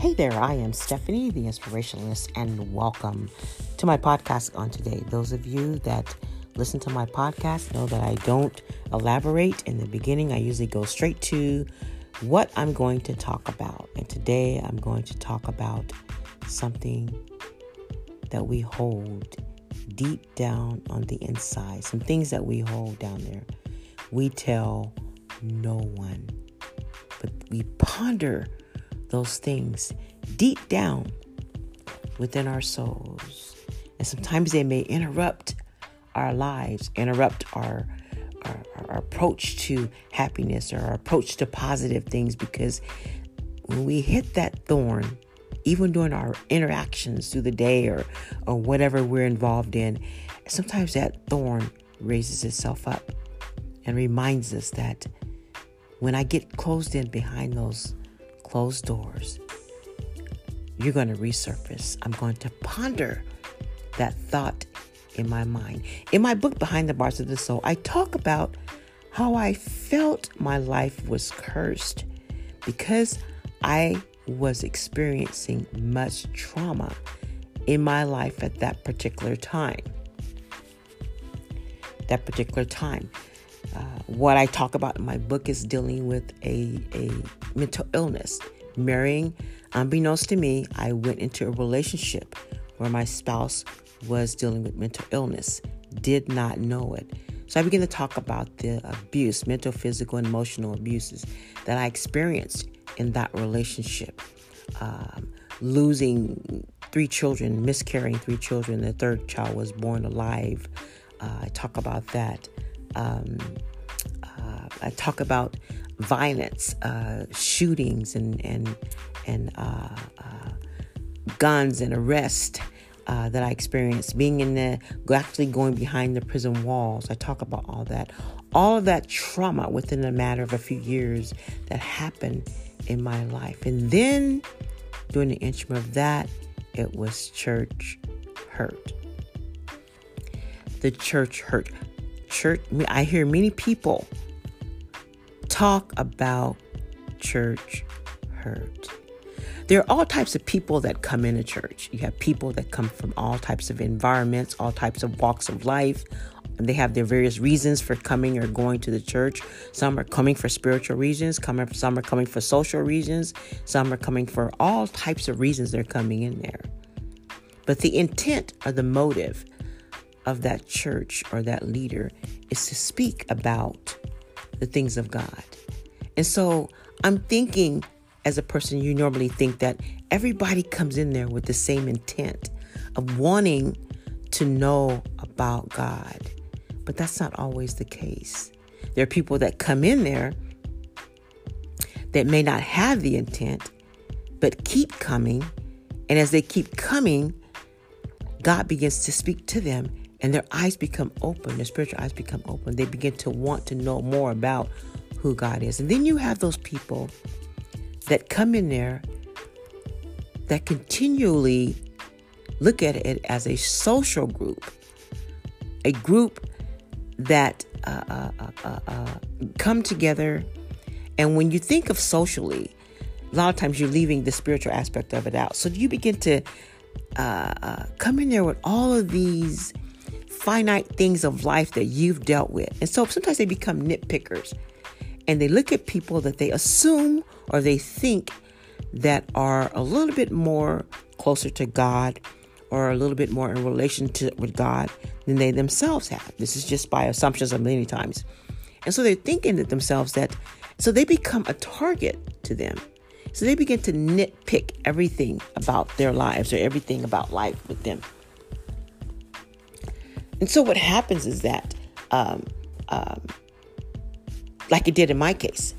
Hey there, I am Stephanie, the inspirationalist, and welcome to my podcast on today. Those of you that listen to my podcast know that I don't elaborate in the beginning. I usually go straight to what I'm going to talk about. And today I'm going to talk about something that we hold deep down on the inside, some things that we hold down there. We tell no one, but we ponder those things deep down within our souls. And sometimes they may interrupt our lives, interrupt our, our, our, approach to happiness or our approach to positive things because when we hit that thorn, even during our interactions through the day or, or whatever we're involved in, sometimes that thorn raises itself up and reminds us that when I get closed in behind those closed doors, you're going to resurface. I'm going to ponder that thought in my mind. In my book, Behind the Bars of the Soul, I talk about how I felt my life was cursed because I was experiencing much trauma in my life at that particular time. That particular time. Uh, what I talk about in my book is dealing with a, a mental illness. Marrying, unbeknownst to me, I went into a relationship where my spouse was dealing with mental illness, did not know it. So I began to talk about the abuse, mental, physical, and emotional abuses that I experienced in that relationship. Um, losing three children, miscarrying three children, the third child was born alive. Uh, I talk about that. Um, uh, I talk about violence, uh, shootings, and and and uh, uh, guns and arrest uh, that I experienced. Being in the actually going behind the prison walls. I talk about all that, all of that trauma within a matter of a few years that happened in my life, and then during the interim of that, it was church hurt. The church hurt church, I hear many people talk about church hurt. There are all types of people that come into church. You have people that come from all types of environments, all types of walks of life. They have their various reasons for coming or going to the church. Some are coming for spiritual reasons, some are coming for social reasons, some are coming for all types of reasons they're coming in there. But the intent or the motive of that church or that leader is to speak about the things of God. And so I'm thinking, as a person, you normally think that everybody comes in there with the same intent of wanting to know about God. But that's not always the case. There are people that come in there that may not have the intent, but keep coming. And as they keep coming, God begins to speak to them and their eyes become open, their spiritual eyes become open. They begin to want to know more about who God is. And then you have those people that come in there that continually look at it as a social group, a group that uh, uh, uh, uh, uh come together. And when you think of socially, a lot of times you're leaving the spiritual aspect of it out. So you begin to uh, come in there with all of these finite things of life that you've dealt with. And so sometimes they become nitpickers and they look at people that they assume or they think that are a little bit more closer to God or a little bit more in relationship with God than they themselves have. This is just by assumptions of many times. And so they're thinking to themselves that, so they become a target to them. So they begin to nitpick everything about their lives or everything about life with them. And so what happens is that, um, um, like it did in my case,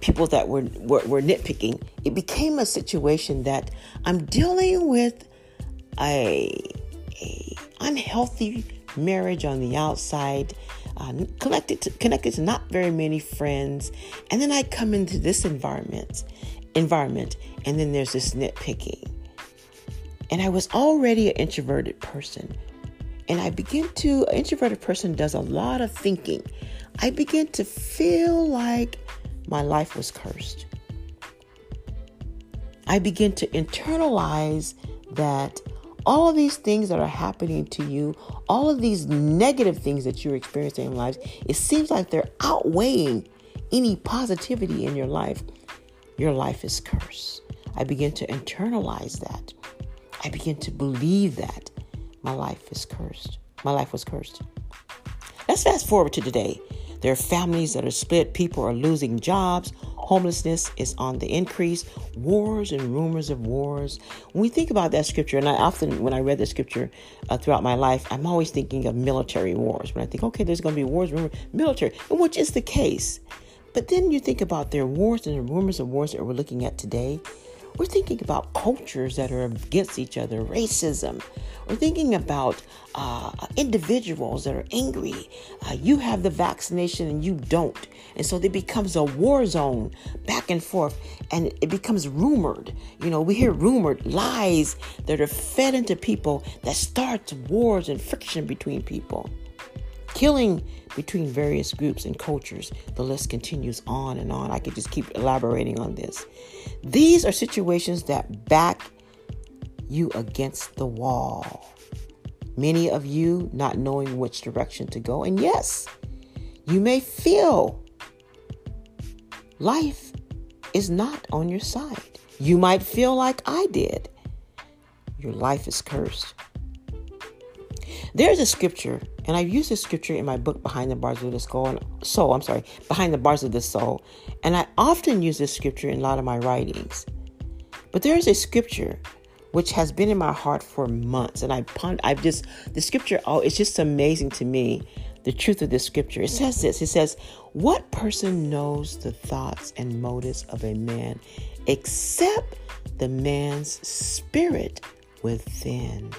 people that were, were, were nitpicking, it became a situation that I'm dealing with a, a unhealthy marriage on the outside, uh, connected to, connected to not very many friends, and then I come into this environment, environment, and then there's this nitpicking. And I was already an introverted person and I begin to, an introverted person does a lot of thinking. I begin to feel like my life was cursed. I begin to internalize that all of these things that are happening to you, all of these negative things that you're experiencing in life, it seems like they're outweighing any positivity in your life. Your life is cursed. I begin to internalize that. I begin to believe that my life is cursed. My life was cursed. Let's fast forward to today. There are families that are split, people are losing jobs, homelessness is on the increase, wars and rumors of wars. When we think about that scripture, and I often, when I read the scripture uh, throughout my life, I'm always thinking of military wars. When I think, okay, there's going to be wars, rumor, military, which is the case. But then you think about their wars and the rumors of wars that we're looking at today. We're thinking about cultures that are against each other, racism. We're thinking about uh, individuals that are angry. Uh, you have the vaccination and you don't. And so it becomes a war zone back and forth and it becomes rumored. You know, we hear rumored lies that are fed into people that starts wars and friction between people killing between various groups and cultures. The list continues on and on. I could just keep elaborating on this. These are situations that back you against the wall. Many of you not knowing which direction to go. And yes, you may feel life is not on your side. You might feel like I did. Your life is cursed. There's a scripture, and I've used this scripture in my book, Behind the Bars of the Soul, and Soul, I'm sorry, Behind the Bars of the Soul. And I often use this scripture in a lot of my writings. But there is a scripture which has been in my heart for months. And I pond, I've just, the scripture, oh, it's just amazing to me, the truth of this scripture. It says this it says, What person knows the thoughts and motives of a man except the man's spirit within?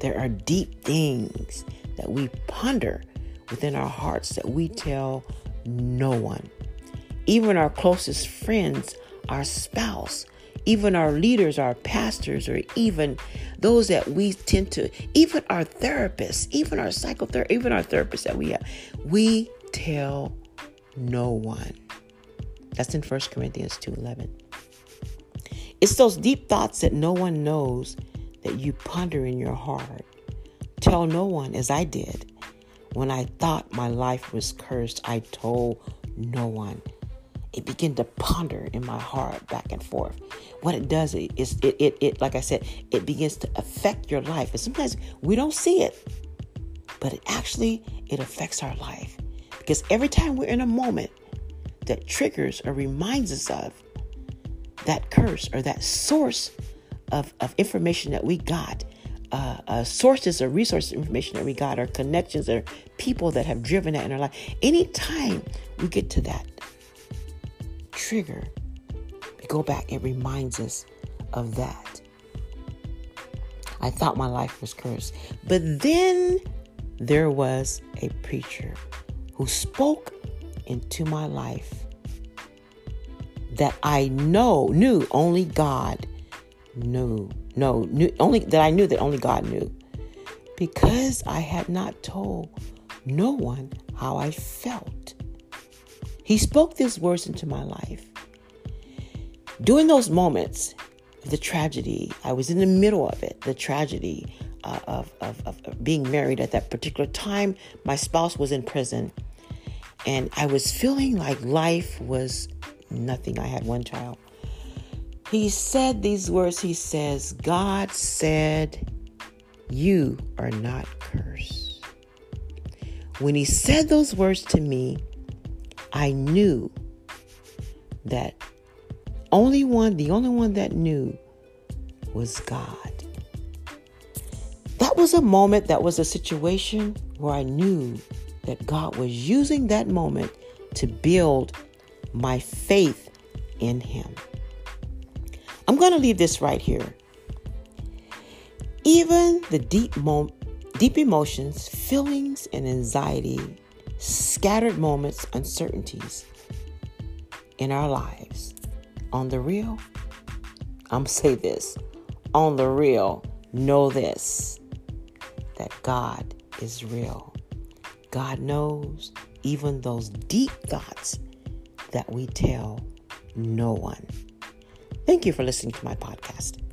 There are deep things that we ponder within our hearts that we tell no one. Even our closest friends, our spouse, even our leaders, our pastors, or even those that we tend to, even our therapists, even our psychotherapist, even our therapists that we have, we tell no one. That's in 1 Corinthians 2:11. It's those deep thoughts that no one knows that you ponder in your heart. Tell no one, as I did. When I thought my life was cursed, I told no one. It began to ponder in my heart back and forth. What it does is it, it, it, like I said, it begins to affect your life. And sometimes we don't see it, but it actually, it affects our life. Because every time we're in a moment that triggers or reminds us of that curse or that source of, of information that we got, uh, uh, sources or resources information that we got, or connections or people that have driven that in our life. Anytime we get to that trigger, we go back, it reminds us of that. I thought my life was cursed. But then there was a preacher who spoke into my life that I know, knew only God knew, no, knew, only that I knew that only God knew, because I had not told no one how I felt. He spoke these words into my life. During those moments of the tragedy, I was in the middle of it, the tragedy uh, of, of, of being married at that particular time. My spouse was in prison, and I was feeling like life was nothing. I had one child he said these words He says, God said, You are not cursed. When he said those words to me, I knew that only one, the only one that knew was God. That was a moment, that was a situation where I knew that God was using that moment to build my faith in Him. I'm going to leave this right here. Even the deep, mo- deep emotions, feelings, and anxiety, scattered moments, uncertainties in our lives, on the real, I'm say this on the real, know this that God is real. God knows even those deep thoughts that we tell no one. Thank you for listening to my podcast.